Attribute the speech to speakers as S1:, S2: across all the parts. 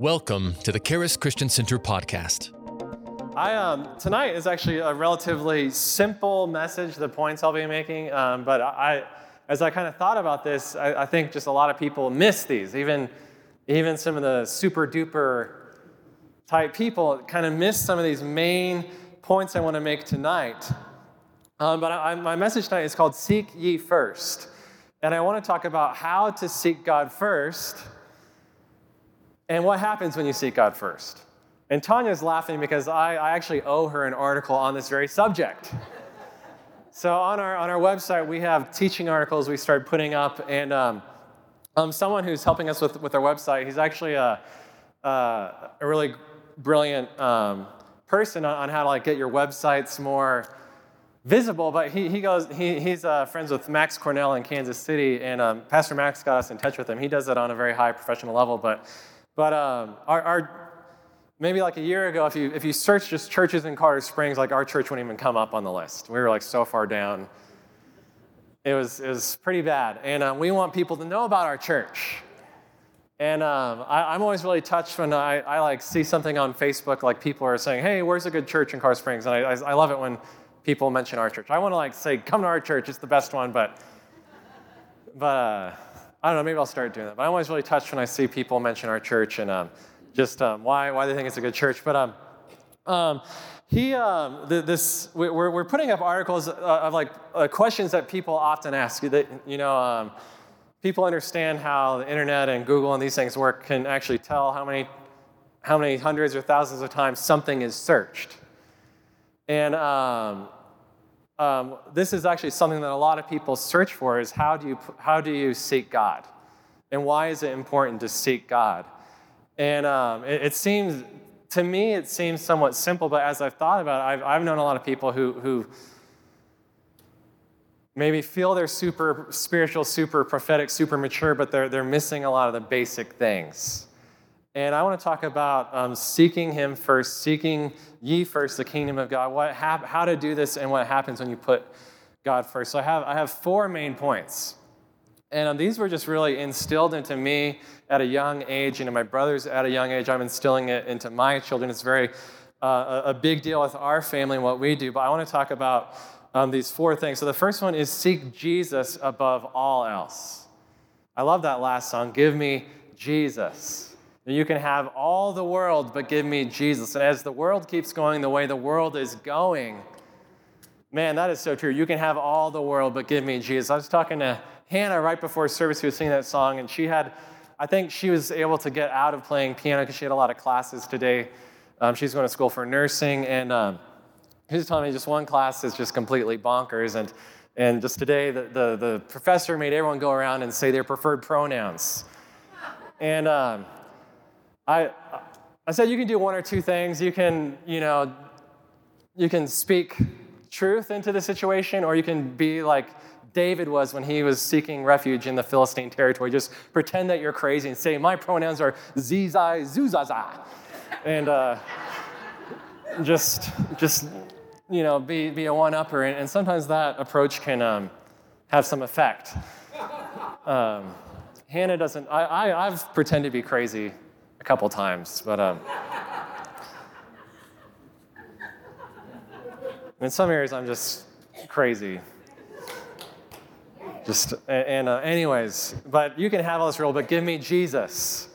S1: Welcome to the Charis Christian Center podcast.
S2: I um, tonight is actually a relatively simple message. The points I'll be making, um, but I, as I kind of thought about this, I, I, think just a lot of people miss these. Even, even some of the super duper type people kind of miss some of these main points I want to make tonight. Um, but I, my message tonight is called "Seek Ye First. and I want to talk about how to seek God first and what happens when you seek God first. And Tanya's laughing because I, I actually owe her an article on this very subject. so on our, on our website, we have teaching articles we started putting up, and um, um, someone who's helping us with, with our website, he's actually a, a really brilliant um, person on, on, how to like get your websites more visible, but he, he goes, he, he's uh, friends with Max Cornell in Kansas City, and um, Pastor Max got us in touch with him. He does it on a very high professional level, but but um, our, our, maybe like a year ago, if you, if you search just churches in Colorado Springs, like our church wouldn't even come up on the list. We were like so far down. It was, it was pretty bad. And um, we want people to know about our church. And um, I, am always really touched when I, I like see something on Facebook, like people are saying, hey, where's a good church in Colorado Springs? And I, I, I love it when people mention our church. I want to like say, come to our church, it's the best one, but, but uh, I don't know, maybe I'll start doing that. But I'm always really touched when I see people mention our church and um, just um, why, why they think it's a good church. But um, um, he, um, this, we're, we're putting up articles uh, of like uh, questions that people often ask. That, you know, um, people understand how the internet and Google and these things work can actually tell how many, how many hundreds or thousands of times something is searched. And um, um, this is actually something that a lot of people search for is how do you, how do you seek God? And why is it important to seek God? And um, it, it, seems, to me, it seems somewhat simple, but as I've thought about it, I've, I've known a lot of people who, who maybe feel they're super spiritual, super prophetic, super mature, but they're, they're missing a lot of the basic things. And I want to talk about um, seeking Him first, seeking ye first the kingdom of God, what hap- how to do this, and what happens when you put God first. So I have, I have four main points. And um, these were just really instilled into me at a young age, You know, my brothers at a young age. I'm instilling it into my children. It's very uh, a big deal with our family and what we do. But I want to talk about um, these four things. So the first one is seek Jesus above all else. I love that last song, Give Me Jesus. You can have all the world, but give me Jesus. And as the world keeps going the way the world is going, man, that is so true. You can have all the world, but give me Jesus. I was talking to Hannah right before service, who was singing that song, and she had, I think she was able to get out of playing piano because she had a lot of classes today. Um, she's going to school for nursing, and um, she was telling me just one class is just completely bonkers. And, and just today, the, the, the professor made everyone go around and say their preferred pronouns. And um, I, I said you can do one or two things. You can, you know, you can speak truth into the situation, or you can be like David was when he was seeking refuge in the Philistine territory. Just pretend that you're crazy and say, My pronouns are zizai, zuzaza. And uh, just, just, you know, be, be a one upper. And, and, sometimes that approach can um, have some effect. Um, Hannah doesn't, I, I, I've pretended to be crazy a couple times, but um, in some areas I'm just crazy. Just and uh, anyways, but you can have all this rule, but give me Jesus.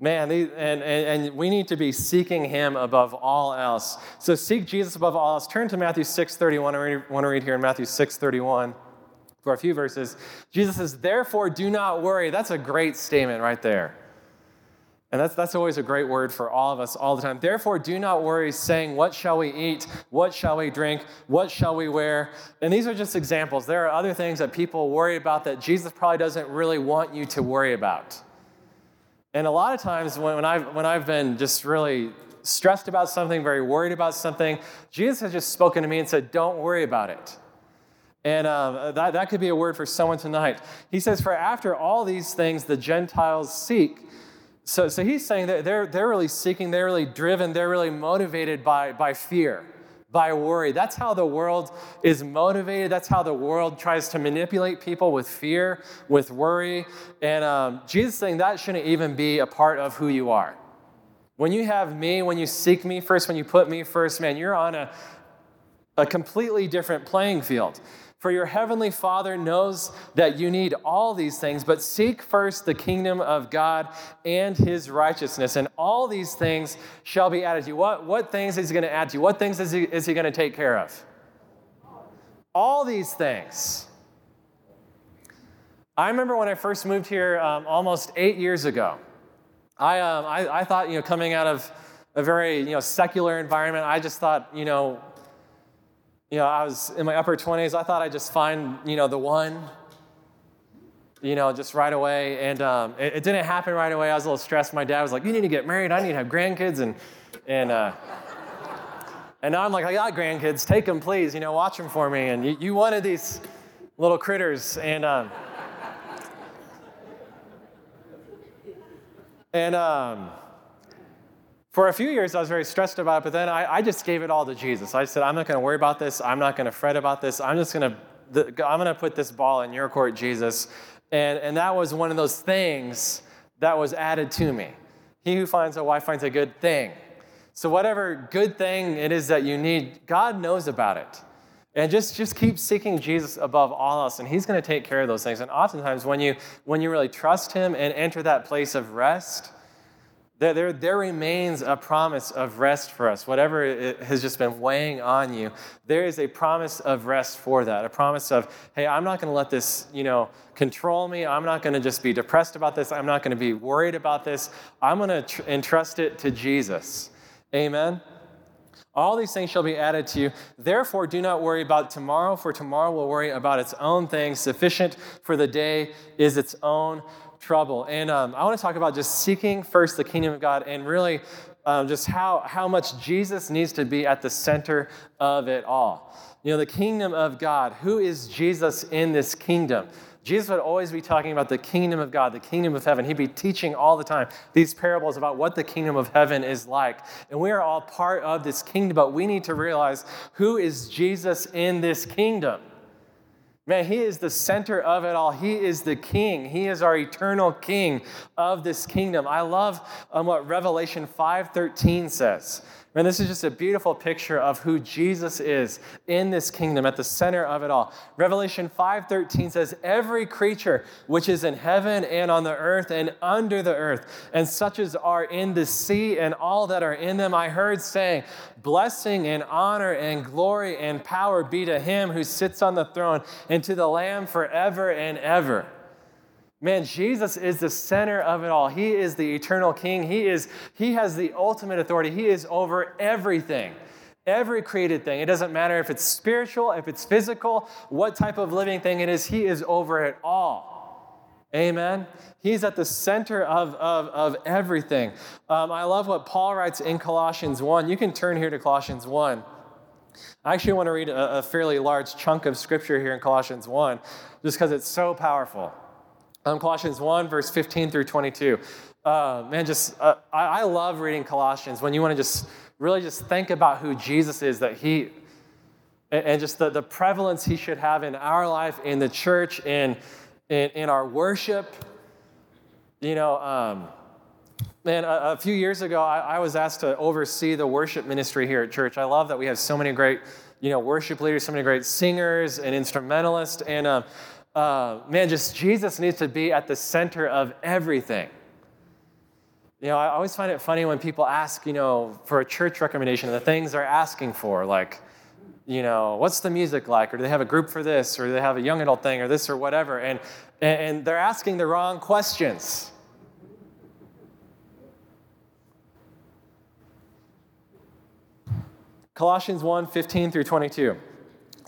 S2: Man, these, and, and, and we need to be seeking him above all else. So seek Jesus above all else. Turn to Matthew 6.31. I want to read here in Matthew 6.31 for a few verses. Jesus says, therefore do not worry. That's a great statement right there. And that's, that's always a great word for all of us all the time. Therefore, do not worry, saying, What shall we eat? What shall we drink? What shall we wear? And these are just examples. There are other things that people worry about that Jesus probably doesn't really want you to worry about. And a lot of times when, when, I've, when I've been just really stressed about something, very worried about something, Jesus has just spoken to me and said, Don't worry about it. And um, that, that could be a word for someone tonight. He says, For after all these things the Gentiles seek, so, so he's saying that they're, they're really seeking, they're really driven, they're really motivated by, by fear, by worry. That's how the world is motivated. That's how the world tries to manipulate people with fear, with worry. And um, Jesus is saying that shouldn't even be a part of who you are. When you have me, when you seek me first, when you put me first, man, you're on a, a completely different playing field. For your heavenly Father knows that you need all these things, but seek first the kingdom of God and his righteousness, and all these things shall be added to you. What, what things is he going to add to you? What things is he, is he going to take care of? All these things. I remember when I first moved here um, almost eight years ago. I, um, I, I thought, you know, coming out of a very, you know, secular environment, I just thought, you know, you know, I was in my upper 20s. I thought I'd just find, you know, the one, you know, just right away. And um, it, it, didn't happen right away. I was a little stressed. My dad was like, you need to get married. I need to have grandkids. And, and, uh, and now I'm like, I got grandkids. Take them, please. You know, watch them for me. And you, you wanted these little critters. And, um, And um, for a few years, I was very stressed about it, but then I, I just gave it all to Jesus. I said, I'm not going to worry about this. I'm not going to fret about this. I'm just going to I'm going to put this ball in your court, Jesus. And, and that was one of those things that was added to me. He who finds a wife finds a good thing. So, whatever good thing it is that you need, God knows about it. And just, just keep seeking Jesus above all else, and He's going to take care of those things. And oftentimes, when you, when you really trust Him and enter that place of rest, there, there, there remains a promise of rest for us. Whatever it has just been weighing on you, there is a promise of rest for that. A promise of, hey, I'm not going to let this, you know, control me. I'm not going to just be depressed about this. I'm not going to be worried about this. I'm going to tr- entrust it to Jesus. Amen. All these things shall be added to you. Therefore, do not worry about tomorrow, for tomorrow will worry about its own things. Sufficient for the day is its own trouble. And um, I want to talk about just seeking first the kingdom of God and really um, just how, how much Jesus needs to be at the center of it all. You know, the kingdom of God. Who is Jesus in this kingdom? Jesus would always be talking about the kingdom of God, the kingdom of heaven. He'd be teaching all the time these parables about what the kingdom of heaven is like. And we are all part of this kingdom, but we need to realize who is Jesus in this kingdom. Man, he is the center of it all. He is the king. He is our eternal king of this kingdom. I love um, what Revelation 5:13 says. And this is just a beautiful picture of who Jesus is in this kingdom at the center of it all. Revelation 5:13 says every creature which is in heaven and on the earth and under the earth and such as are in the sea and all that are in them I heard saying blessing and honor and glory and power be to him who sits on the throne and to the lamb forever and ever. Man, Jesus is the center of it all. He is the eternal king. He is he has the ultimate authority. He is over everything. Every created thing. It doesn't matter if it's spiritual, if it's physical, what type of living thing it is, he is over it all. Amen. He's at the center of, of, of everything. Um, I love what Paul writes in Colossians 1. You can turn here to Colossians 1. I actually want to read a, a fairly large chunk of scripture here in Colossians 1 just because it's so powerful. Um, Colossians 1, verse 15 through 22. Uh, man, just, uh, I, I love reading Colossians when you want to just really just think about who Jesus is, that he, and, just the, the prevalence he should have in our life, in the church, in, in, in our worship. You know, um, man, a, a, few years ago, I, I was asked to oversee the worship ministry here at church. I love that we have so many great, you know, worship leaders, so many great singers and instrumentalists. And, um, uh, man, just Jesus needs to be at the center of everything. You know, I always find it funny when people ask, you know, for a church recommendation, the things they're asking for, like, you know, what's the music like? Or do they have a group for this? Or do they have a young adult thing? Or this or whatever? And, and they're asking the wrong questions. Colossians 1 15 through 22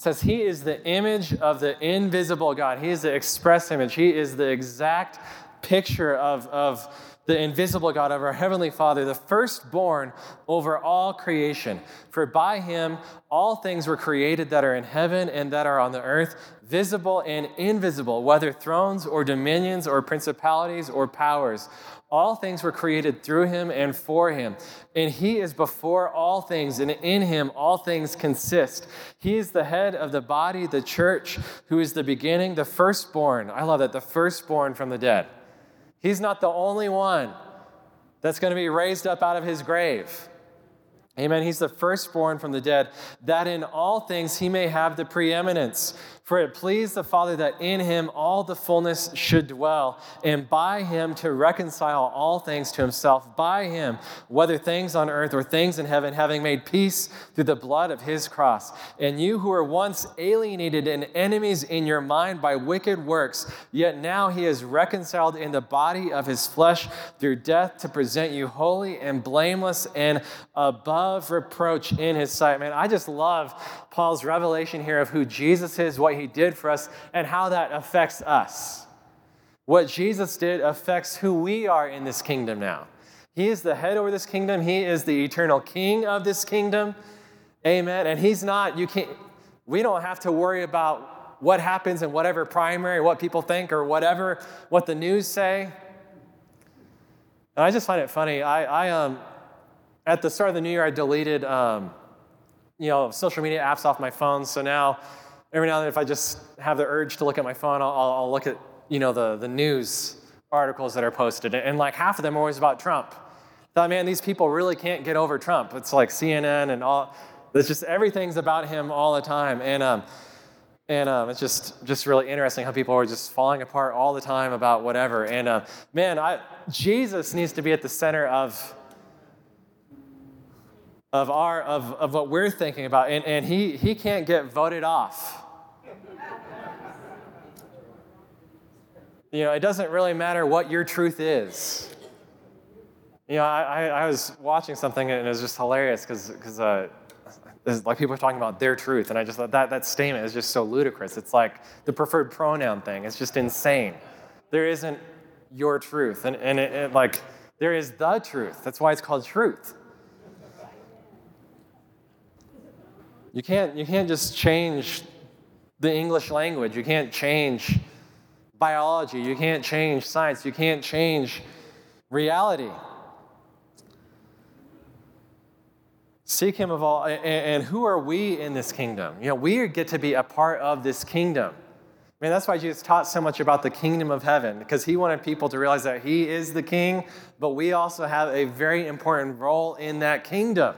S2: says he is the image of the invisible God. He is the express image. He is the exact picture of, of the invisible God, of our Heavenly Father, the firstborn over all creation. For by him all things were created that are in heaven and that are on the earth, visible and invisible, whether thrones or dominions or principalities or powers. All things were created through him and for him. And he is before all things, and in him all things consist. He is the head of the body, the church, who is the beginning, the firstborn. I love that, the firstborn from the dead. He's not the only one that's going to be raised up out of his grave. Amen. He's the firstborn from the dead, that in all things he may have the preeminence. For it pleased the Father that in him all the fullness should dwell, and by him to reconcile all things to himself, by him, whether things on earth or things in heaven, having made peace through the blood of his cross. And you who were once alienated and enemies in your mind by wicked works, yet now he is reconciled in the body of his flesh through death to present you holy and blameless and above reproach in his sight. Man, I just love Paul's revelation here of who Jesus is, what he did for us, and how that affects us. What Jesus did affects who we are in this kingdom now. He is the head over this kingdom, He is the eternal king of this kingdom. Amen. And He's not, you can't, we don't have to worry about what happens in whatever primary, what people think, or whatever, what the news say. And I just find it funny. I, I um, at the start of the new year, I deleted, um, you know, social media apps off my phone. So now every now and then if I just have the urge to look at my phone, I'll, I'll look at, you know, the, the news articles that are posted. And like half of them are always about Trump. Thought, man, these people really can't get over Trump. It's like CNN and all, it's just everything's about him all the time. And, um, and um, it's just, just really interesting how people are just falling apart all the time about whatever. And uh, man, I, Jesus needs to be at the center of, of, our, of, of what we're thinking about. And, and he, he can't get voted off You know, it doesn't really matter what your truth is. You know, I, I was watching something and it was just hilarious because uh, like people are talking about their truth, and I just thought that that statement is just so ludicrous. It's like the preferred pronoun thing. It's just insane. There isn't your truth, and and it, it, like there is the truth. That's why it's called truth. You can't you can't just change the English language. You can't change biology, you can't change science, you can't change reality. Seek him of all, and, who are we in this kingdom? You know, we get to be a part of this kingdom. I mean, that's why Jesus taught so much about the kingdom of heaven, because he wanted people to realize that he is the king, but we also have a very important role in that kingdom.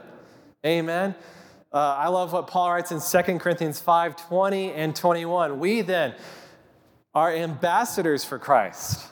S2: Amen. Uh, I love what Paul writes in 2 Corinthians 5 20 and 21. We then, are ambassadors for Christ,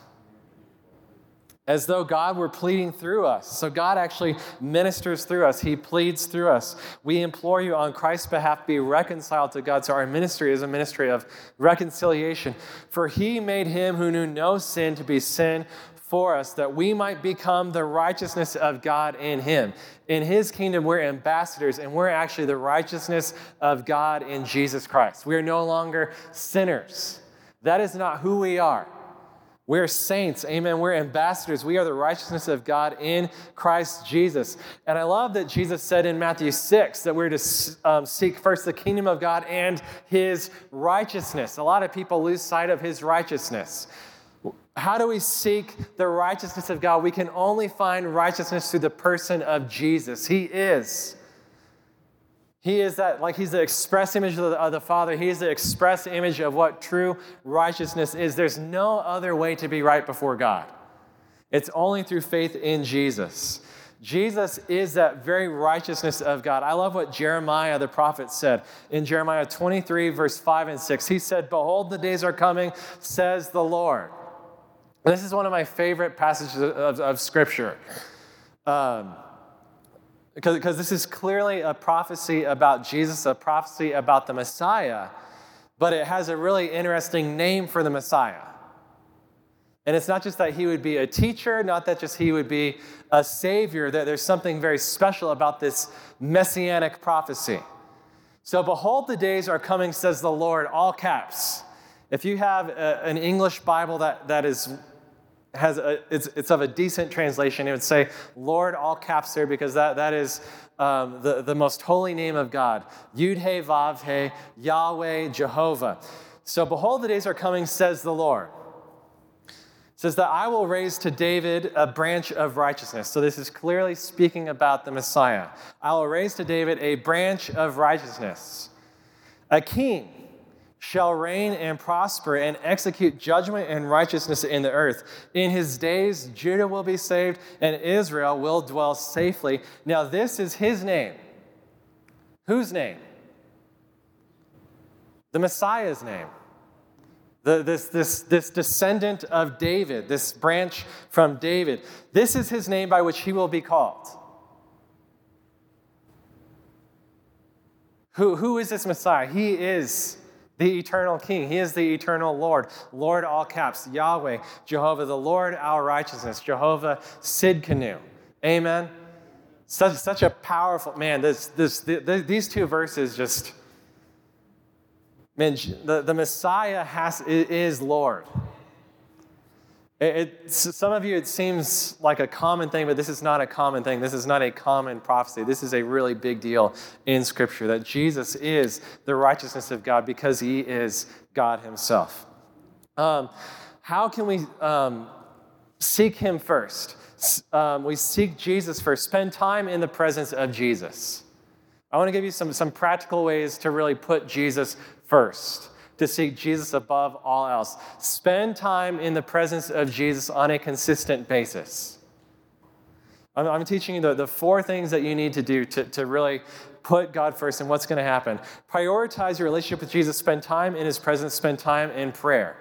S2: as though God were pleading through us. So God actually ministers through us, He pleads through us. We implore you on Christ's behalf, be reconciled to God. So our ministry is a ministry of reconciliation. For He made Him who knew no sin to be sin for us that we might become the righteousness of God in Him. In His kingdom, we're ambassadors, and we're actually the righteousness of God in Jesus Christ. We are no longer sinners. That is not who we are. We're saints, amen. We're ambassadors. We are the righteousness of God in Christ Jesus. And I love that Jesus said in Matthew 6 that we're to um, seek first the kingdom of God and his righteousness. A lot of people lose sight of his righteousness. How do we seek the righteousness of God? We can only find righteousness through the person of Jesus. He is he is that, like, he's the express image of the, of the, Father. He is the express image of what true righteousness is. There's no other way to be right before God. It's only through faith in Jesus. Jesus is that very righteousness of God. I love what Jeremiah the prophet said in Jeremiah 23, verse 5 and 6. He said, Behold, the days are coming, says the Lord. This is one of my favorite passages of, of, Scripture. Um, because, because this is clearly a prophecy about Jesus, a prophecy about the Messiah, but it has a really interesting name for the Messiah. And it's not just that he would be a teacher, not that just he would be a savior, that there's something very special about this messianic prophecy. So, behold, the days are coming, says the Lord, all caps. If you have a, an English Bible that, that is has a, it's, it's of a decent translation. It would say Lord, all caps there, because that, that is um, the, the most holy name of God. Yud He Vav He, Yahweh, Jehovah. So behold, the days are coming, says the Lord. It says that I will raise to David a branch of righteousness. So this is clearly speaking about the Messiah. I will raise to David a branch of righteousness, a king shall reign and prosper and execute judgment and righteousness in the earth. In his days, Judah will be saved and Israel will dwell safely. Now, this is his name. Whose name? The Messiah's name. The, this, this, this descendant of David, this branch from David. This is his name by which he will be called. Who, who is this Messiah? He is the eternal King. He is the eternal Lord. Lord, all caps, Yahweh, Jehovah, the Lord, our righteousness, Jehovah, Sidkenu. Amen. Such, such a powerful, man, this, this, the, these two verses just, man, the, the Messiah has, is Lord. It, some of you, it seems like a common thing, but this is not a common thing. This is not a common prophecy. This is a really big deal in Scripture that Jesus is the righteousness of God because he is God himself. Um, how can we um, seek him first? Um, we seek Jesus first. Spend time in the presence of Jesus. I want to give you some, some practical ways to really put Jesus first to seek Jesus above all else. Spend time in the presence of Jesus on a consistent basis. I'm, I'm teaching you the, the four things that you need to do to, to really put God first and what's going to happen. Prioritize your relationship with Jesus, spend time in his presence, spend time in prayer.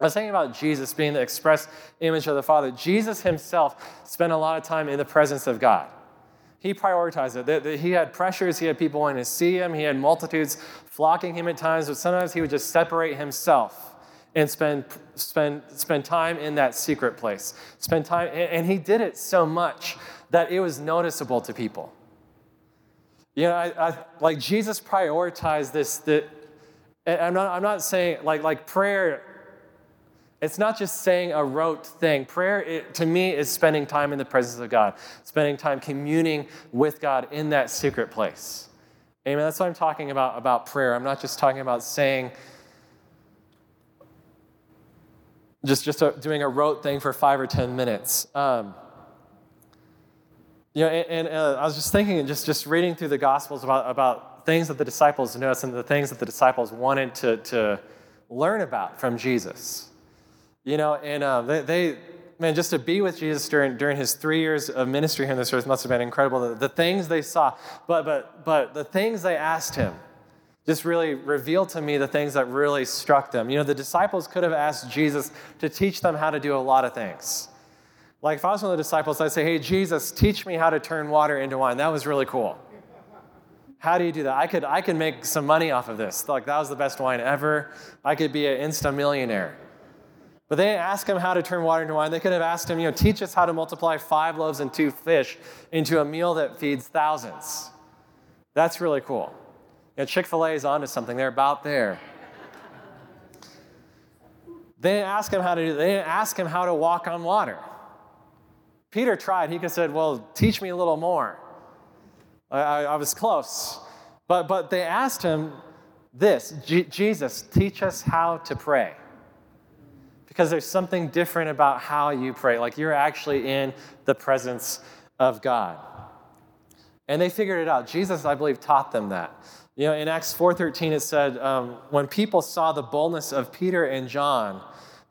S2: I was thinking about Jesus being the express image of the Father. Jesus himself spent a lot of time in the presence of God. He prioritized it. He had pressures, he had people wanting to see him, he had multitudes flocking him at times, but sometimes he would just separate himself and spend, spend, spend time in that secret place. Spend time, and he did it so much that it was noticeable to people. You know, I, I, like Jesus prioritized this. That I'm not, I'm not saying like, like prayer it's not just saying a rote thing. Prayer, it, to me, is spending time in the presence of God, spending time communing with God in that secret place. Amen. That's what I'm talking about about prayer. I'm not just talking about saying, just, just a, doing a rote thing for five or 10 minutes. Um, you know, and, and uh, I was just thinking, just, just reading through the Gospels about, about things that the disciples noticed and the things that the disciples wanted to, to learn about from Jesus. You know, and uh, they, they, man, just to be with Jesus during, during his three years of ministry here on this earth must have been incredible. The, the things they saw, but, but, but the things they asked him just really revealed to me the things that really struck them. You know, the disciples could have asked Jesus to teach them how to do a lot of things. Like if I was one of the disciples, I'd say, hey, Jesus, teach me how to turn water into wine. That was really cool. How do you do that? I could, I could make some money off of this. Like that was the best wine ever. I could be an insta millionaire. But they didn't ask him how to turn water into wine. They could have asked him, you know, teach us how to multiply five loaves and two fish into a meal that feeds thousands. That's really cool. You know, Chick fil A is onto something. They're about there. They didn't ask him how to do They didn't ask him how to walk on water. Peter tried. He could have said, well, teach me a little more. I, I, I was close. But, but they asked him this Jesus, teach us how to pray because there's something different about how you pray. Like you're actually in the presence of God. And they figured it out. Jesus, I believe, taught them that. You know, in Acts 4:13, it said, um, when people saw the boldness of Peter and John,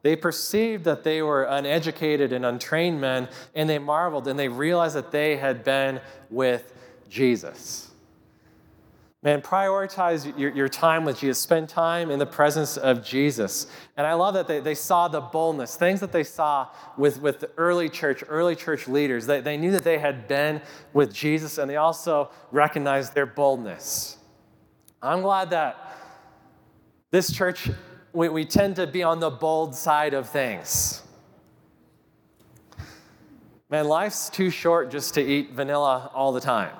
S2: they perceived that they were uneducated and untrained men, and they marveled and they realized that they had been with Jesus. Man, prioritize your, your time with Jesus. Spend time in the presence of Jesus. And I love that they, they saw the boldness, things that they saw with, with the early church, early church leaders. They, they knew that they had been with Jesus, and they also recognized their boldness. I'm glad that this church, we, we tend to be on the bold side of things. Man, life's too short just to eat vanilla all the time.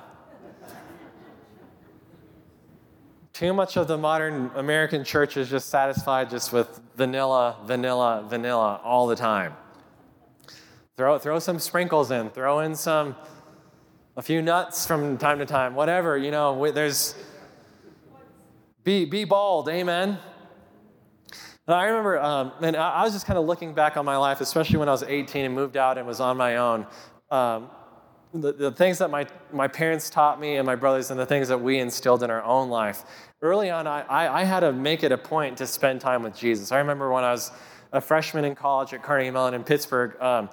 S2: Too much of the modern American church is just satisfied just with vanilla, vanilla, vanilla all the time. Throw, throw some sprinkles in, throw in some, a few nuts from time to time, whatever, you know, there's, be, be bold, amen. And I remember, um, and I was just kind of looking back on my life, especially when I was 18 and moved out and was on my own. Um, the, the things that my, my parents taught me and my brothers and the things that we instilled in our own life. Early on, I, I, had to make it a point to spend time with Jesus. I remember when I was a freshman in college at Carnegie Mellon in Pittsburgh, um,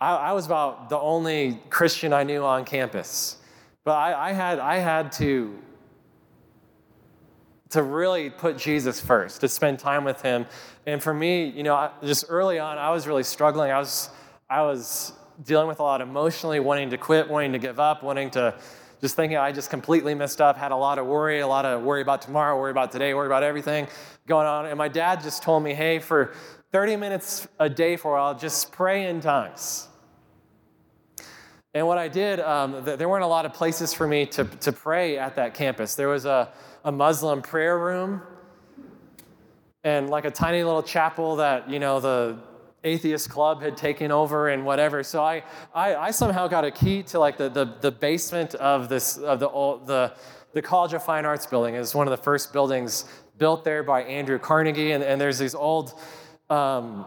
S2: I, I, was about the only Christian I knew on campus. But I, I, had, I had to, to really put Jesus first, to spend time with him. And for me, you know, just early on, I was really struggling. I was, I was dealing with a lot emotionally, wanting to quit, wanting to give up, wanting to just thinking I just completely messed up, had a lot of worry, a lot of worry about tomorrow, worry about today, worry about everything going on. And my dad just told me, hey, for 30 minutes a day for a while, just pray in tongues. And what I did, um, there weren't a lot of places for me to, to pray at that campus. There was a, a Muslim prayer room and like a tiny little chapel that, you know, the atheist club had taken over and whatever. So I, I, I somehow got a key to like the, the, the basement of this of the, the the College of Fine Arts building. It was one of the first buildings built there by Andrew Carnegie, and, and there's these old um,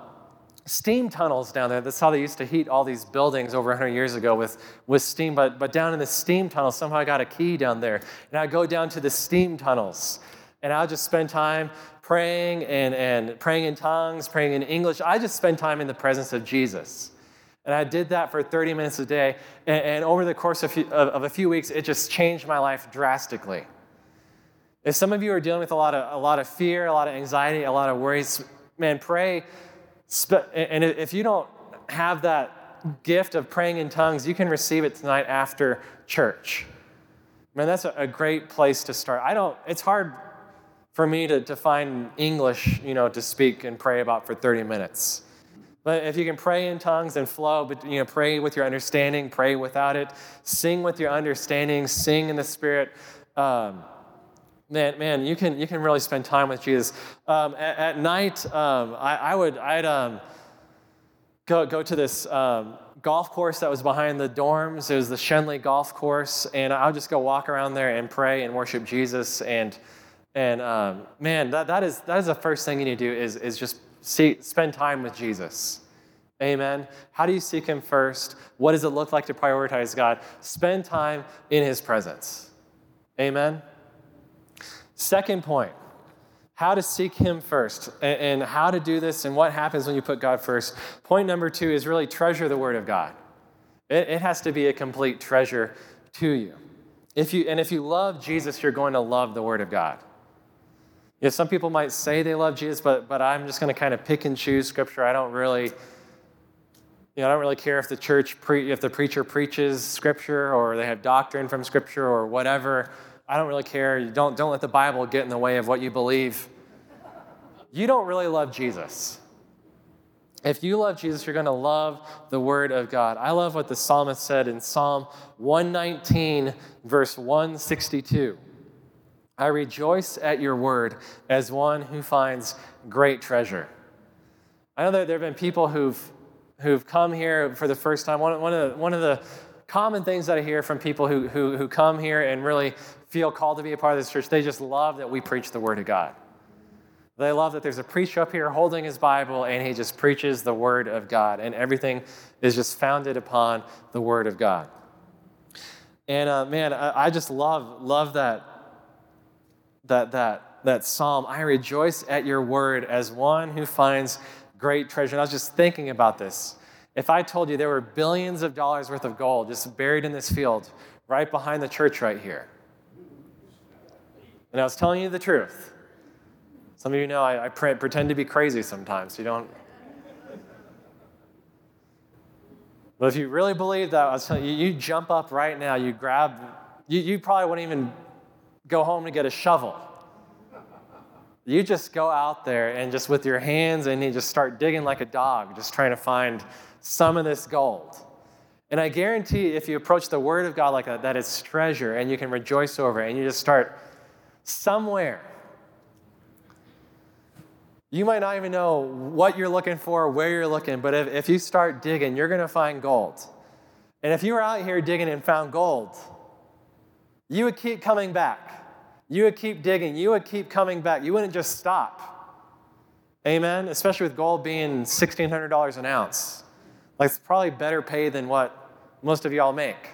S2: steam tunnels down there. That's how they used to heat all these buildings over 100 years ago with, with steam. But, but down in the steam tunnels, somehow I got a key down there. And I go down to the steam tunnels and I'll just spend time praying and, and praying in tongues, praying in English. I just spend time in the presence of Jesus. And I did that for 30 minutes a day. And, and over the course of, of, of, a few weeks, it just changed my life drastically. If some of you are dealing with a lot of, a lot of fear, a lot of anxiety, a lot of worries, man, pray. And if you don't have that gift of praying in tongues, you can receive it tonight after church. Man, that's a great place to start. I don't, it's hard for me to, to find English, you know, to speak and pray about for 30 minutes. But if you can pray in tongues and flow, but you know, pray with your understanding, pray without it, sing with your understanding, sing in the Spirit. Um, man, man, you can you can really spend time with Jesus. Um, at, at, night, um, I, I, would I'd um, go go to this um, golf course that was behind the dorms. It was the Schenley Golf Course, and I would just go walk around there and pray and worship Jesus and and um, man, that, that, is, that is the first thing you need to do is, is just see, spend time with Jesus. Amen. How do you seek Him first? What does it look like to prioritize God? Spend time in His presence. Amen. Second point how to seek Him first and, and how to do this and what happens when you put God first. Point number two is really treasure the Word of God. It, it has to be a complete treasure to you. If you. And if you love Jesus, you're going to love the Word of God. You know, some people might say they love Jesus, but, but I'm just going to kind of pick and choose scripture. I don't really, you know, I don't really care if the church, pre- if the preacher preaches scripture or they have doctrine from scripture or whatever. I don't really care. You don't, don't let the Bible get in the way of what you believe. You don't really love Jesus. If you love Jesus, you're going to love the Word of God. I love what the psalmist said in Psalm 119, verse 162. I rejoice at your word as one who finds great treasure. I know that there have been people who've, who've come here for the first time. One, one, of the, one of the common things that I hear from people who, who, who come here and really feel called to be a part of this church, they just love that we preach the Word of God. They love that there's a preacher up here holding his Bible and he just preaches the Word of God, and everything is just founded upon the Word of God. And uh, man, I, I just love, love that that, that, that psalm, I rejoice at your word as one who finds great treasure. And I was just thinking about this. If I told you there were billions of dollars worth of gold just buried in this field right behind the church right here, and I was telling you the truth. Some of you know I, I pre- pretend to be crazy sometimes. You don't. But if you really believe that, I was telling you, you jump up right now, you grab, you, you probably wouldn't even go home to get a shovel. You just go out there and just with your hands and you just start digging like a dog, just trying to find some of this gold. And I guarantee if you approach the Word of God like that, that is treasure and you can rejoice over it and you just start somewhere. You might not even know what you're looking for, where you're looking, but if, if you start digging, you're going to find gold. And if you were out here digging and found gold, you would keep coming back. You would keep digging. You would keep coming back. You wouldn't just stop. Amen? Especially with gold being $1,600 an ounce. Like, it's probably better pay than what most of y'all make.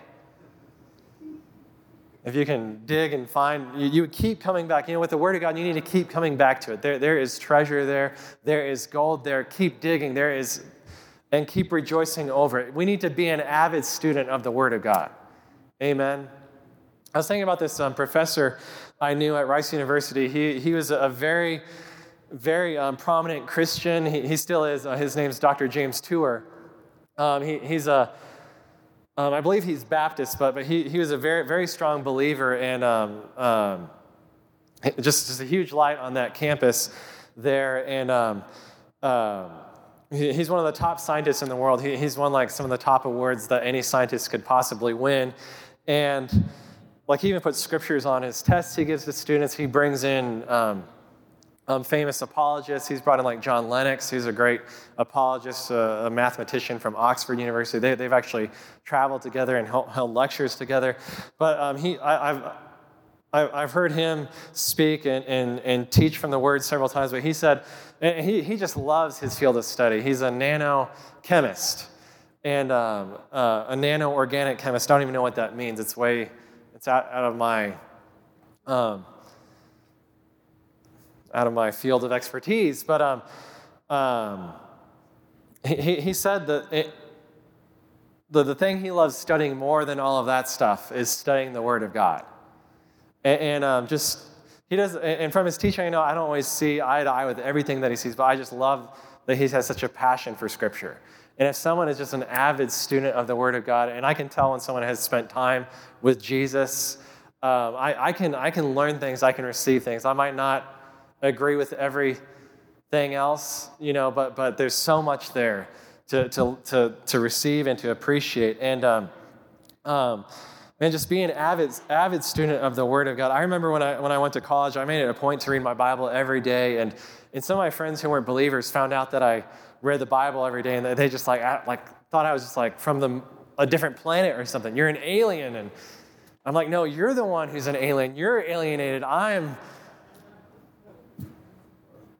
S2: If you can dig and find, you, you would keep coming back. You know, with the Word of God, you need to keep coming back to it. There, there is treasure there, there is gold there. Keep digging. There is, and keep rejoicing over it. We need to be an avid student of the Word of God. Amen. I was thinking about this um, professor I knew at Rice University. He, he was a very, very um, prominent Christian. He, he still is. Uh, his name's Dr. James Tour. Um, he, he's a um, I believe he's Baptist, but, but he, he was a very, very strong believer and um, um, just, just a huge light on that campus there. And um, um, he, he's one of the top scientists in the world. He, he's won like some of the top awards that any scientist could possibly win. And like he even puts scriptures on his tests he gives to students. He brings in um, um, famous apologists. He's brought in like John Lennox, who's a great apologist, uh, a mathematician from Oxford University. They, have actually traveled together and held, lectures together. But um, he, I, have I've heard him speak and, and, and teach from the word several times, but he said he, he just loves his field of study. He's a nanochemist and um, uh, a nano organic chemist. I don't even know what that means. It's way, it's out, out of my um, out of my field of expertise, but um, um, he, he said that it, the, the thing he loves studying more than all of that stuff is studying the Word of God. And, and um, just, he does, and from his teaching, I know I don't always see eye to eye with everything that he sees, but I just love that he has such a passion for Scripture. And if someone is just an avid student of the Word of God, and I can tell when someone has spent time with Jesus, um, I, I, can, I can learn things, I can receive things. I might not agree with everything else, you know, but, but there's so much there to, to, to, to receive and to appreciate. And, um, um, man, just being an avid, avid student of the Word of God. I remember when I, when I went to college, I made it a point to read my Bible every day. And, and some of my friends who weren't believers found out that I read the Bible every day, and they just like, like thought I was just like from the, a different planet or something. You're an alien. And I'm like, no, you're the one who's an alien. You're alienated. I'm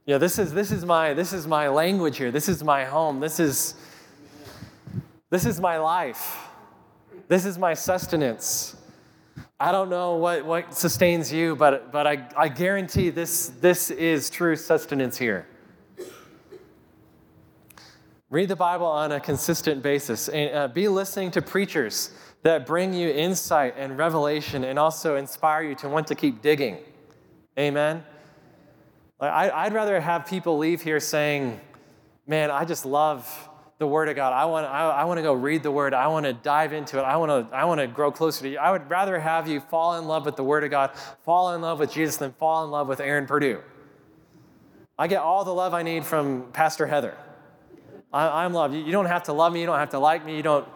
S2: yeah, this is this is my this is my language here. This is my home. This is this is my life. This is my sustenance. I don't know what, what sustains you, but, but I, I guarantee this, this is true sustenance here. Read the Bible on a consistent basis and uh, be listening to preachers that bring you insight and revelation and also inspire you to want to keep digging. Amen. I'd rather have people leave here saying, man, I just love the Word of God. I want, I, I want to go read the Word. I want to dive into it. I want to, I want to grow closer to you. I would rather have you fall in love with the Word of God, fall in love with Jesus, than fall in love with Aaron Perdue. I get all the love I need from Pastor Heather. I, am loved. You don't have to love me. You don't have to like me. You don't.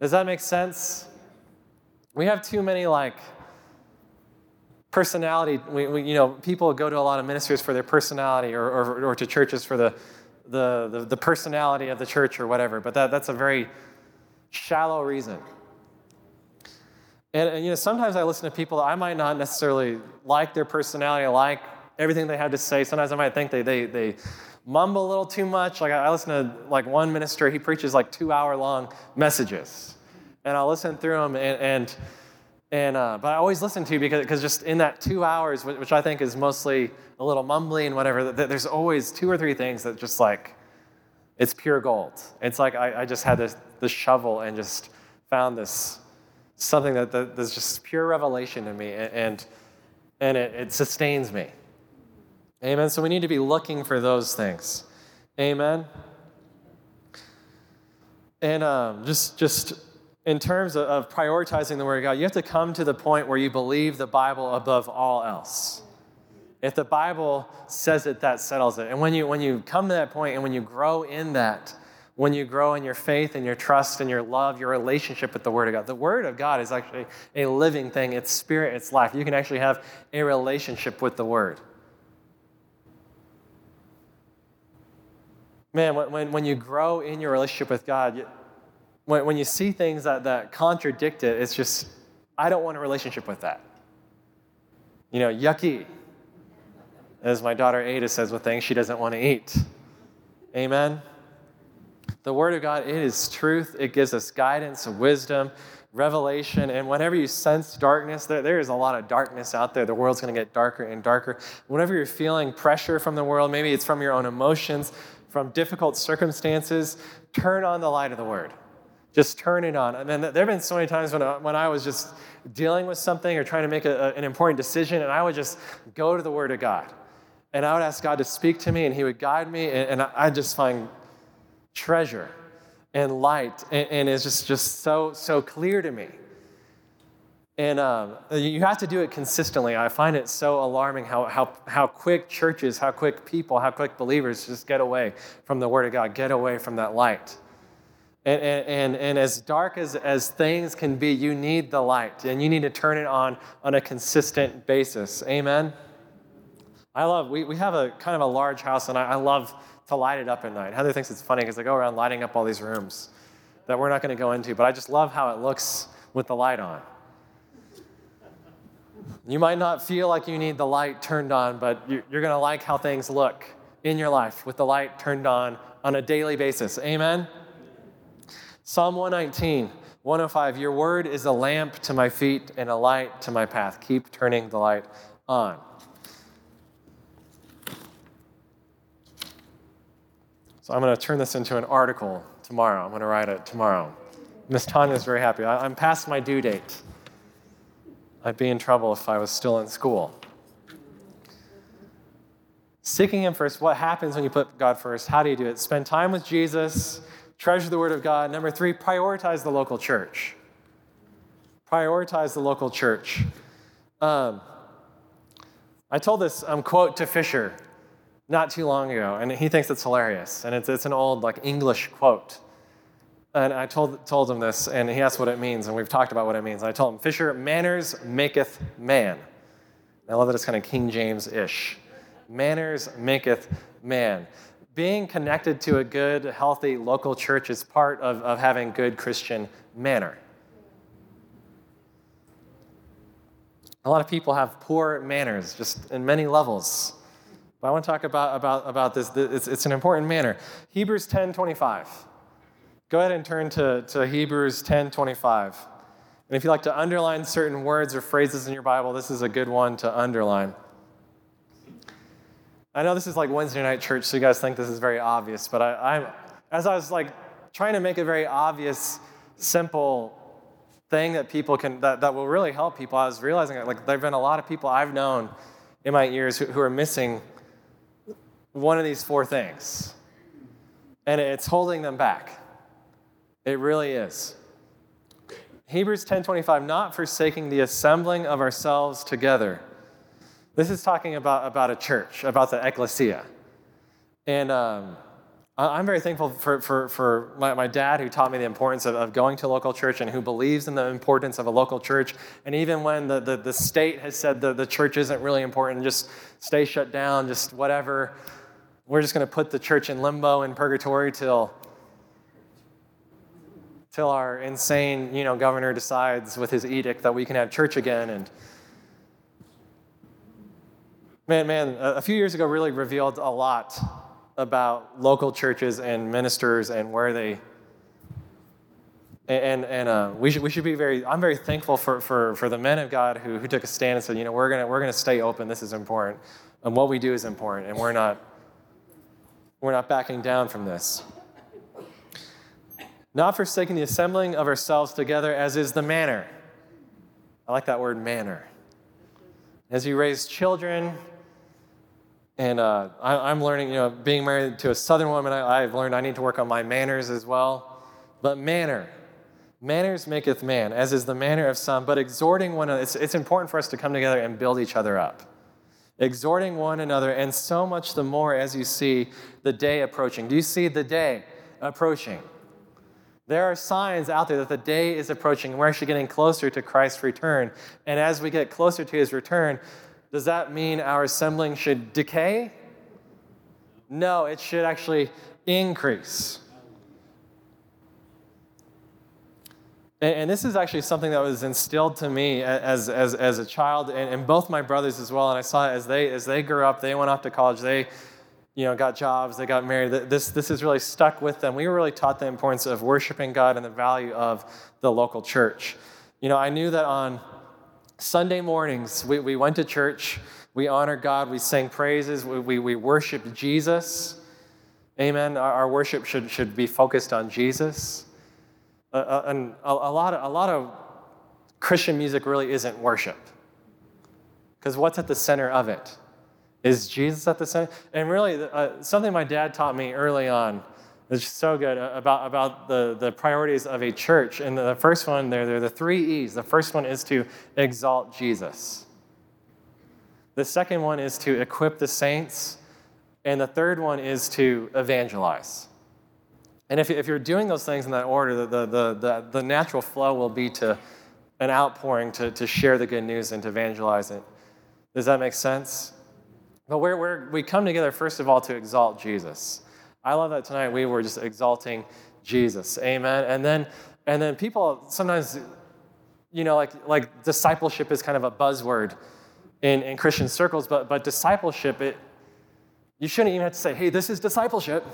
S2: Does that make sense? We have too many like personality, we, we, you know, people go to a lot of ministers for their personality or, or, or to churches for the, the, the, the, personality of the church or whatever, but that, that's a very shallow reason. And, and, you know, sometimes I listen to people that I might not necessarily like their personality, like everything they have to say. Sometimes I might think they, they, they mumble a little too much. Like I listen to like one minister, he preaches like two hour long messages. And I'll listen through them and, and and, uh, but I always listen to because, because just in that two hours, which I think is mostly a little mumbly and whatever, there's always two or three things that just like, it's pure gold. It's like I, I just had this, this shovel and just found this something that, that that's just pure revelation to me and, and it, it sustains me. Amen. So we need to be looking for those things. Amen. And um, just just in terms of prioritizing the Word of God, you have to come to the point where you believe the Bible above all else. If the Bible says it, that settles it. And when you, when you come to that point and when you grow in that, when you grow in your faith and your trust and your love, your relationship with the Word of God, the Word of God is actually a living thing. It's spirit, it's life. You can actually have a relationship with the Word. Man, when, when you grow in your relationship with God, when, when you see things that, that contradict it, it's just, I don't want a relationship with that. You know, yucky, as my daughter Ada says with things she doesn't want to eat. Amen? The Word of God, it is truth. It gives us guidance, wisdom, revelation. And whenever you sense darkness, there, there is a lot of darkness out there. The world's going to get darker and darker. Whenever you're feeling pressure from the world, maybe it's from your own emotions, from difficult circumstances, turn on the light of the Word. Just turn it on. And then there have been so many times when I, when I was just dealing with something or trying to make a, an important decision, and I would just go to the Word of God. And I would ask God to speak to me, and He would guide me, and, and I just find treasure and light, and, and it's just, just so, so clear to me. And um, you have to do it consistently. I find it so alarming how, how, how quick churches, how quick people, how quick believers just get away from the Word of God, get away from that light. And, and, and, and as dark as, as things can be, you need the light, and you need to turn it on on a consistent basis. Amen? I love, we, we have a kind of a large house, and I, I love to light it up at night. Heather thinks it's funny because they go around lighting up all these rooms that we're not going to go into, but I just love how it looks with the light on. You might not feel like you need the light turned on, but you're going to like how things look in your life with the light turned on on a daily basis. Amen? Psalm 119, 105 Your word is a lamp to my feet and a light to my path. Keep turning the light on. So I'm going to turn this into an article tomorrow. I'm going to write it tomorrow. Miss Tanya is very happy. I, am past my due date. I'd be in trouble if I was still in school. Seeking Him first. What happens when you put God first? How do you do it? Spend time with Jesus, treasure the Word of God. Number three, prioritize the local church. Prioritize the local church. Um, I told this um, quote to Fisher not too long ago, and he thinks it's hilarious. And it's, it's an old like English quote. And I told, told him this, and he asked what it means, and we've talked about what it means. And I told him, Fisher, manners maketh man. I love that it's kind of King James ish. Manners maketh man. Being connected to a good, healthy local church is part of, of having good Christian manner. A lot of people have poor manners, just in many levels. But I want to talk about, about, about this. It's, it's an important manner. Hebrews 10 25. Go ahead and turn to, to Hebrews 10 25. And if you like to underline certain words or phrases in your Bible, this is a good one to underline. I know this is like Wednesday night church, so you guys think this is very obvious, but I, I as I was like trying to make a very obvious, simple thing that people can that, that will really help people, I was realizing like there have been a lot of people I've known in my years who, who are missing one of these four things. And it's holding them back. It really is. Hebrews 10:25 not forsaking the assembling of ourselves together. This is talking about, about a church, about the ecclesia. And um, I'm very thankful for, for, for my, my dad who taught me the importance of, of going to local church and who believes in the importance of a local church. And even when the, the, the state has said the, the church isn't really important, just stay shut down, just whatever, we're just going to put the church in limbo in purgatory till till our insane, you know, governor decides with his edict that we can have church again. And man man a few years ago really revealed a lot about local churches and ministers and where they and and uh, we should we should be very I'm very thankful for for for the men of God who who took a stand and said you know we're gonna we're gonna stay open. This is important. And what we do is important. And we're not we're not backing down from this. Not forsaking the assembling of ourselves together, as is the manner. I like that word, manner. As you raise children, and uh, I, am learning, you know, being married to a southern woman, I, I've learned I need to work on my manners as well. But manner, manners maketh man, as is the manner of some, but exhorting one another. It's, it's important for us to come together and build each other up exhorting one another, and so much the more as you see the day approaching. Do you see the day approaching? There are signs out there that the day is approaching, and we're actually getting closer to Christ's return. And as we get closer to his return, does that mean our assembling should decay? No, it should actually increase. And, this is actually something that was instilled to me as, as, as a child, and, and both my brothers as well. And I saw it as they, as they grew up, they went off to college, they, you know, got jobs, they got married. This, this has really stuck with them. We were really taught the importance of worshiping God and the value of the local church. You know, I knew that on Sunday mornings, we, we went to church, we honored God, we sang praises, we, we, we Jesus. Amen. Our, our, worship should, should be focused on Jesus. Uh, uh, and a, a, lot of, a lot of Christian music really isn't worship. Because what's at the center of it? Is Jesus at the center? And really, uh, something my dad taught me early on is so good uh, about, about the, the priorities of a church. And the first one, there, are the three E's. The first one is to exalt Jesus. The second one is to equip the saints. And the third one is to evangelize. And if, if you're doing those things in that order, the, the, the, the natural flow will be to an outpouring to, to share the good news and to evangelize it. Does that make sense? But we're, we're, we come together, first of all, to exalt Jesus. I love that tonight we were just exalting Jesus. Amen. And then, and then people sometimes, you know, like, like discipleship is kind of a buzzword in, in Christian circles, but, but discipleship, it, you shouldn't even have to say, hey, this is discipleship.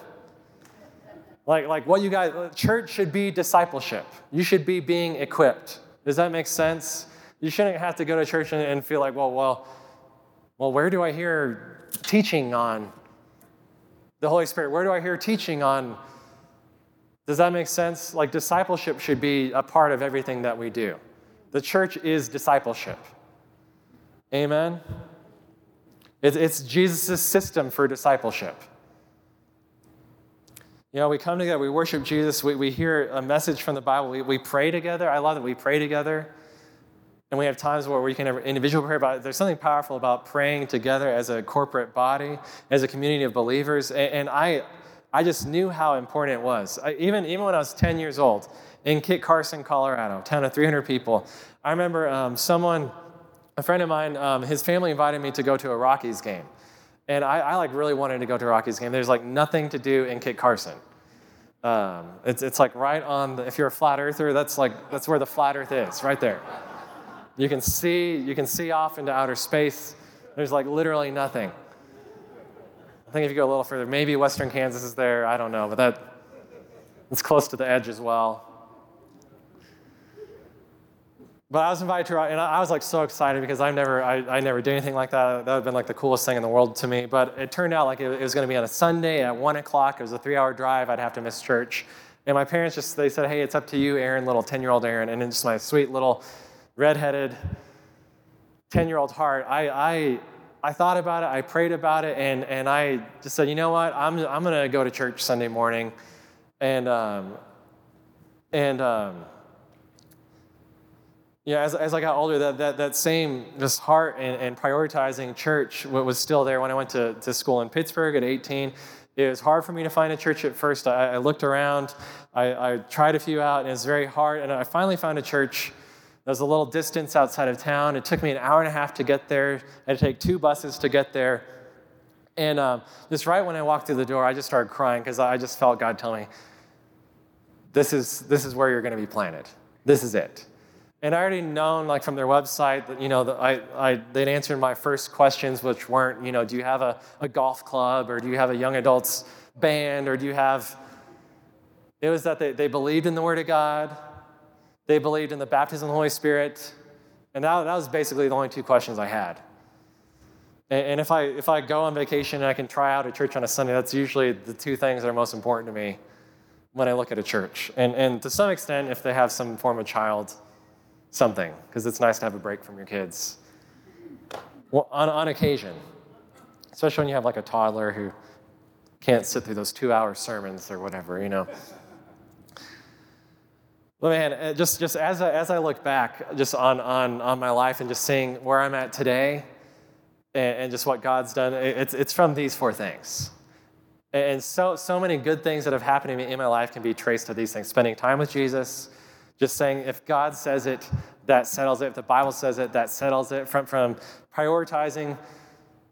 S2: Like, like what you guys, church should be discipleship. You should be being equipped. Does that make sense? You shouldn't have to go to church and, and feel like, well, well, well, where do I hear teaching on the Holy Spirit? Where do I hear teaching on? Does that make sense? Like discipleship should be a part of everything that we do. The church is discipleship. Amen? It's Jesus' system for discipleship. You know, we come together, we worship Jesus, we, we hear a message from the Bible, we, we pray together. I love that we pray together. And we have times where we can have individual prayer, but there's something powerful about praying together as a corporate body, as a community of believers. And, I, I just knew how important it was. I, even, even when I was 10 years old in Kit Carson, Colorado, town of 300 people, I remember um, someone, a friend of mine, um, his family invited me to go to a Rockies game. And I, I, like really wanted to go to a Rockies game. There's like nothing to do in Kit Carson. Um, it's, it's like right on the, if you're a flat earther, that's like, that's where the flat earth is, right there. You can see, you can see off into outer space. There's like literally nothing. I think if you go a little further, maybe Western Kansas is there. I don't know, but that it's close to the edge as well. But I was invited to, ride, and I was like so excited because I've never, I, I never did anything like that. That would have been like the coolest thing in the world to me. But it turned out like it, it was going to be on a Sunday at one o'clock. It was a three-hour drive. I'd have to miss church. And my parents just, they said, hey, it's up to you, Aaron, little 10-year-old Aaron. And then just my sweet little redheaded 10 year old heart, I, I, I thought about it, I prayed about it, and, and I just said, you know what, I'm, I'm going to go to church Sunday morning. And, um, and um, yeah, as, as I got older, that, that, that same just heart and, and prioritizing church was still there when I went to, to school in Pittsburgh at 18. It was hard for me to find a church at first. I, I looked around, I, I tried a few out, and it was very hard. And I finally found a church there was a little distance outside of town. It took me an hour and a half to get there. I had to take two buses to get there. And um, just right when I walked through the door, I just started crying because I just felt God tell me, this is, this is where you're going to be planted. This is it. And I already known, like from their website, that you know, I, I, they'd answered my first questions, which weren't, you know, do you have a, a golf club or do you have a young adults band or do you have? It was that they, they believed in the Word of God, they believed in the baptism of the Holy Spirit. And that, that was basically the only two questions I had. And, and if, I, if I go on vacation and I can try out a church on a Sunday, that's usually the two things that are most important to me when I look at a church. And, and to some extent, if they have some form of child, something, because it's nice to have a break from your kids. Well, on, on occasion, especially when you have like a toddler who can't sit through those two hour sermons or whatever, you know. Well, man, uh, just, just as, I, as I look back just on, on, on my life and just seeing where I'm at today and, and just what God's done, it's, it's from these four things. And so, so many good things that have happened to me in my life can be traced to these things. Spending time with Jesus, just saying, if God says it, that settles it. If the Bible says it, that settles it. From, from prioritizing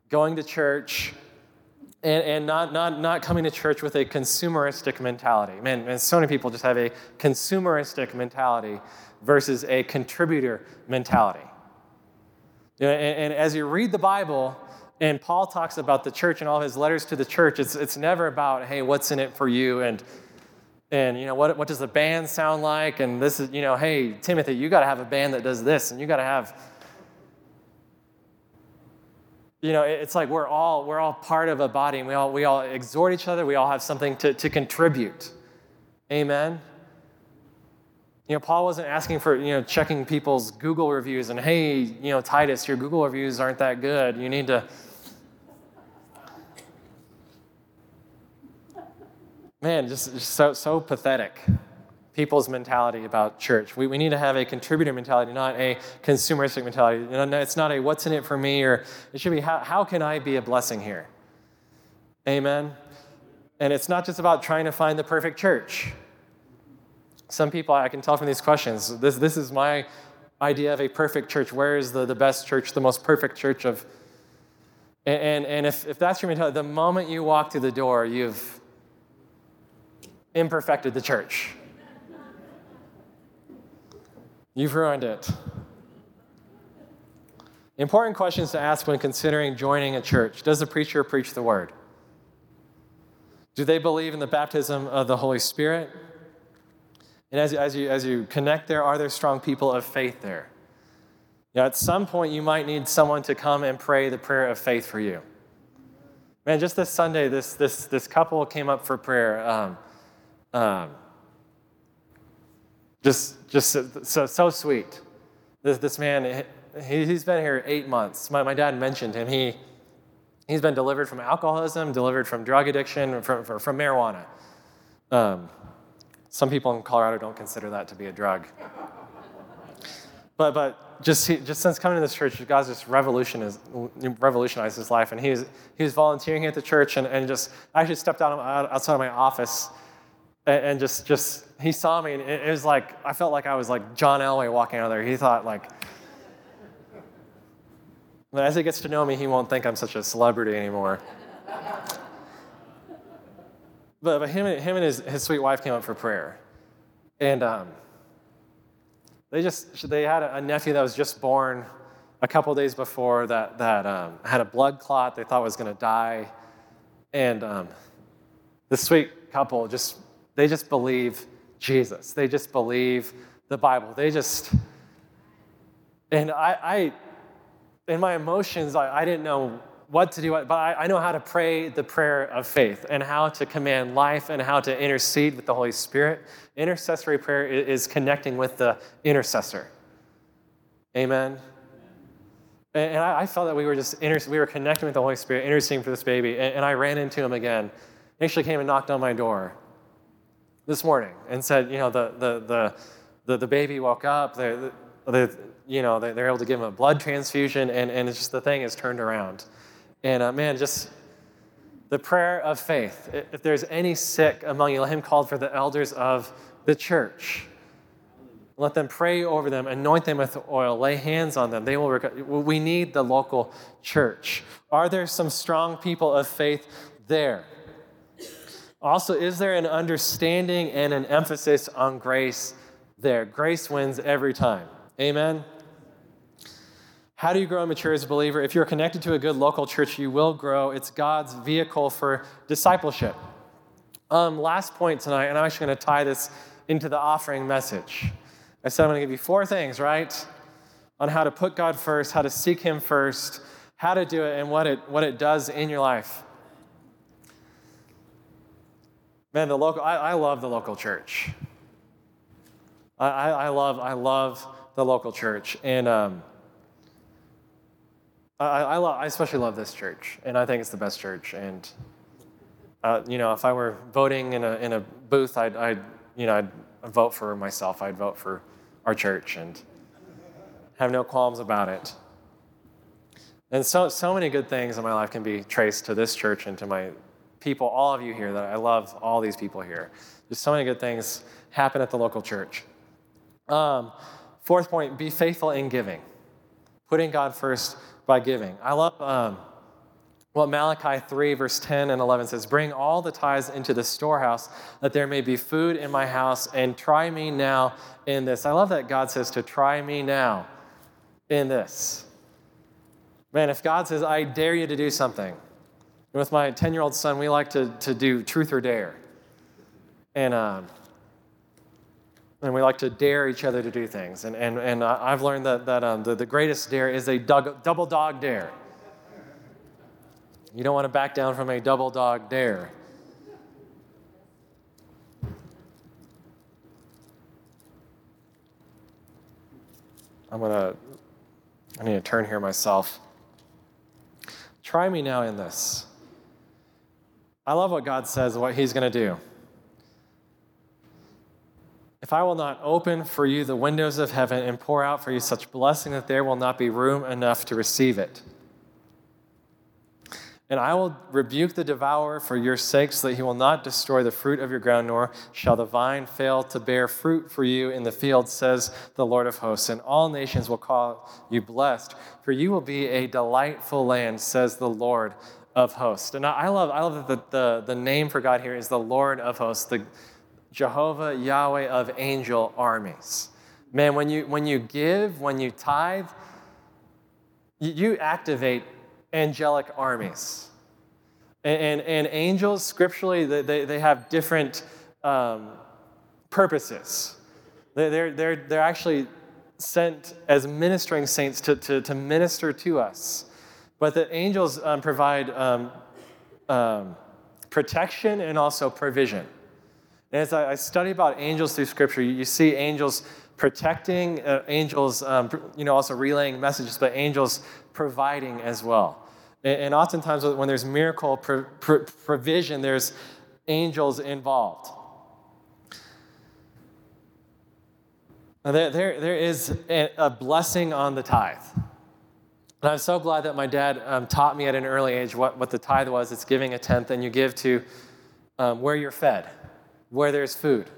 S2: going to church, and, and not, not, not coming to church with a consumeristic mentality. Man, man, so many people just have a consumeristic mentality versus a contributor mentality. And, and as you read the Bible, And Paul talks about the church and all his letters to the church. It's, it's never about, hey, what's in it for you? And, and you know, what, what does the band sound like? And this is, you know, hey, Timothy, you got to have a band that does this, and you got to have, you know, it's like we're all, we're all part of a body, and we all, we all exhort each other. We all have something to, to contribute. Amen? You know, Paul wasn't asking for, you know, checking people's Google reviews and, hey, you know, Titus, your Google reviews aren't that good. You need to, man, just, just so, so pathetic. People's mentality about church. We, we need to have a contributor mentality, not a consumeristic mentality. You know, it's not a what's in it for me, or it should be how, how can I be a blessing here? Amen. And it's not just about trying to find the perfect church. Some people, I can tell from these questions, this, this is my idea of a perfect church. Where is the, the best church, the most perfect church of. And, and, and if, if that's your mentality, the moment you walk through the door, you've imperfected the church. You've ruined it. Important questions to ask when considering joining a church Does the preacher preach the word? Do they believe in the baptism of the Holy Spirit? And as, as, you, as you connect there, are there strong people of faith there? You know, at some point, you might need someone to come and pray the prayer of faith for you. Man, just this Sunday, this, this, this couple came up for prayer. Um, um, just just so, so sweet. This, this man, he, he's been here eight months. My, my dad mentioned him. He, he's been delivered from alcoholism, delivered from drug addiction, from, from, from marijuana. Um, some people in Colorado don't consider that to be a drug. But, but just, just since coming to this church, God's just revolutionized, revolutionized his life. And he was, he was volunteering at the church and, and just, I actually stepped out, outside of my office and, just, just, he saw me and it, was like, I felt like I was like John Elway walking out of there. He thought like, but as he gets to know me, he won't think I'm such a celebrity anymore. But, but him, and, him and his, his sweet wife came up for prayer. And um, they just, they had a nephew that was just born a couple days before that, that um, had a blood clot they thought was going to die. And um, the sweet couple just, they just believe Jesus. They just believe the Bible. They just, and I, I in my emotions, I, I didn't know what to do, but I, I know how to pray the prayer of faith and how to command life and how to intercede with the Holy Spirit. Intercessory prayer is connecting with the intercessor. Amen. And I, felt that we were just inter- we were connecting with the Holy Spirit, interceding for this baby. And, I ran into him again. He actually came and knocked on my door this morning and said, you know, the the the the, the baby woke up. The, the, you know, they're able to give him a blood transfusion, and, and it's just the thing is turned around. And uh, man, just the prayer of faith. If there's any sick among you, let him call for the elders of the church. Let them pray over them, anoint them with oil, lay hands on them. They will. We need the local church. Are there some strong people of faith there? Also, is there an understanding and an emphasis on grace there? Grace wins every time. Amen. How do you grow and mature as a believer? If you're connected to a good local church, you will grow. It's God's vehicle for discipleship. Um, last point tonight, and I'm actually going to tie this into the offering message. I said I'm going to give you four things, right? On how to put God first, how to seek Him first, how to do it, and what it, what it does in your life. Man, the local, I, I love the local church. I, I, love, I love the local church. And, um, I, I, love, I especially love this church, and I think it's the best church. And uh, you know, if I were voting in a in a booth, I'd, I'd you know I'd vote for myself. I'd vote for our church, and have no qualms about it. And so so many good things in my life can be traced to this church and to my people, all of you here. That I love all these people here. There's so many good things happen at the local church. Um, fourth point: be faithful in giving, putting God first by giving. I love um, what Malachi 3, verse 10 and 11 says Bring all the tithes into the storehouse, that there may be food in my house, and try me now in this. I love that God says to try me now in this. Man, if God says, I dare you to do something, with my 10 year old son, we like to, to do truth or dare. And, um, and we like to dare each other to do things. And, and, and I've learned that, that um, the, the greatest dare is a dug, double dog dare. You don't want to back down from a double dog dare. I'm going to, I need to turn here myself. Try me now in this. I love what God says, what He's going to do. If I will not open for you the windows of heaven and pour out for you such blessing that there will not be room enough to receive it. And I will rebuke the devourer for your sake, so that he will not destroy the fruit of your ground, nor shall the vine fail to bear fruit for you in the field, says the Lord of hosts. And all nations will call you blessed, for you will be a delightful land, says the Lord of hosts. And I love, I love that the, the, the name for God here is the Lord of hosts, the Jehovah Yahweh of angel armies. Man, when you, when you give, when you tithe, you activate angelic armies. And, and, and angels, scripturally, they, they have different um, purposes. They're, they're, they're actually sent as ministering saints to, to, to minister to us. But the angels um, provide um, um, protection and also provision. And as I, I, study about angels through Scripture, you, you see angels protecting, uh, angels, um, you know, also relaying messages, but angels providing as well. And, and oftentimes, when there's miracle pro, pro, provision, there's angels involved. Now, there, there, there is a, a blessing on the tithe. And I'm so glad that my dad um, taught me at an early age what, what the tithe was. It's giving a tenth, and you give to um, where you're fed, where there's food.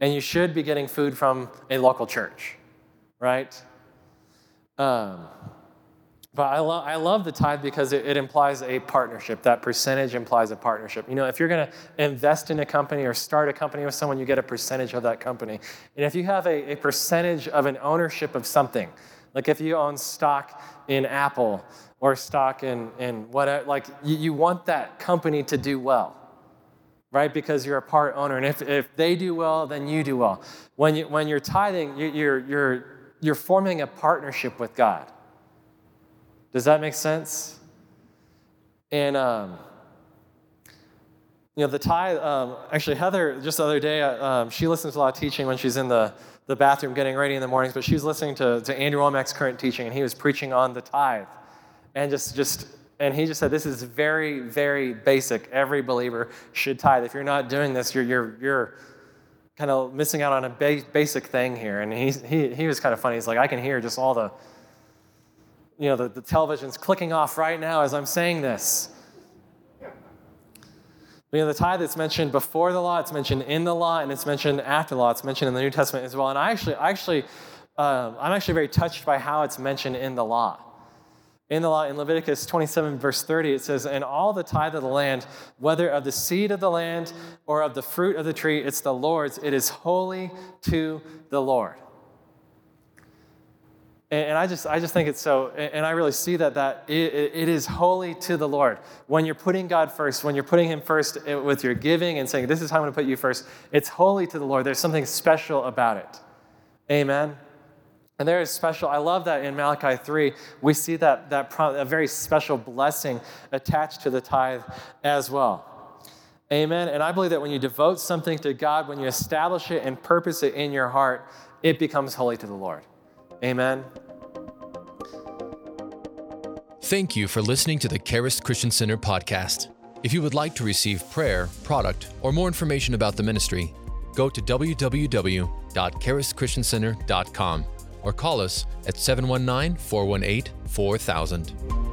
S2: And you should be getting food from a local church, right? Um, but I, lo- I love the tithe because it, it implies a partnership. That percentage implies a partnership. You know, if you're going to invest in a company or start a company with someone, you get a percentage of that company. And if you have a, a percentage of an ownership of something, like if you own stock in Apple or stock in, in whatever, like you, you want that company to do well, right? Because you're a part owner. And if, if they do well, then you do well. When, you, when you're tithing, you, you're, you're, you're forming a partnership with God. Does that make sense? And, um, you know, the tithe, um, actually, Heather, just the other day, uh, um, she listens to a lot of teaching when she's in the the bathroom getting ready in the mornings, but she was listening to, to Andrew Wommack's current teaching, and he was preaching on the tithe. And just, just and he just said, This is very, very basic. Every believer should tithe. If you're not doing this, you're, you're, you're kind of missing out on a ba- basic thing here. And he, he, he was kind of funny. He's like, I can hear just all the, you know, the, the television's clicking off right now as I'm saying this. You know, the tithe that's mentioned before the law, it's mentioned in the law, and it's mentioned after the law. It's mentioned in the New Testament as well. And I actually, I actually, um, I'm actually very touched by how it's mentioned in the law. In the law, in Leviticus 27, verse 30, it says, And all the tithe of the land, whether of the seed of the land or of the fruit of the tree, it's the Lord's. It is holy to the Lord. And I just, I just think it's so, and I really see that, that it, it is holy to the Lord. When you're putting God first, when you're putting Him first eh, with your giving and saying, This is how I'm going to put you first, it's holy to the Lord. There's something special about it. Amen. And there is special, I love that in Malachi 3, we see that, that a very special blessing attached to the tithe as well. Amen. And I believe that when you devote something to God, when you establish it and purpose it in your heart, it becomes holy to the Lord. Amen.
S1: Thank you for listening to the Charis Christian Center podcast. If you would like to receive prayer, product, or more information about the ministry, go to www.charischristiancenter.com or call us at 719 418 4000.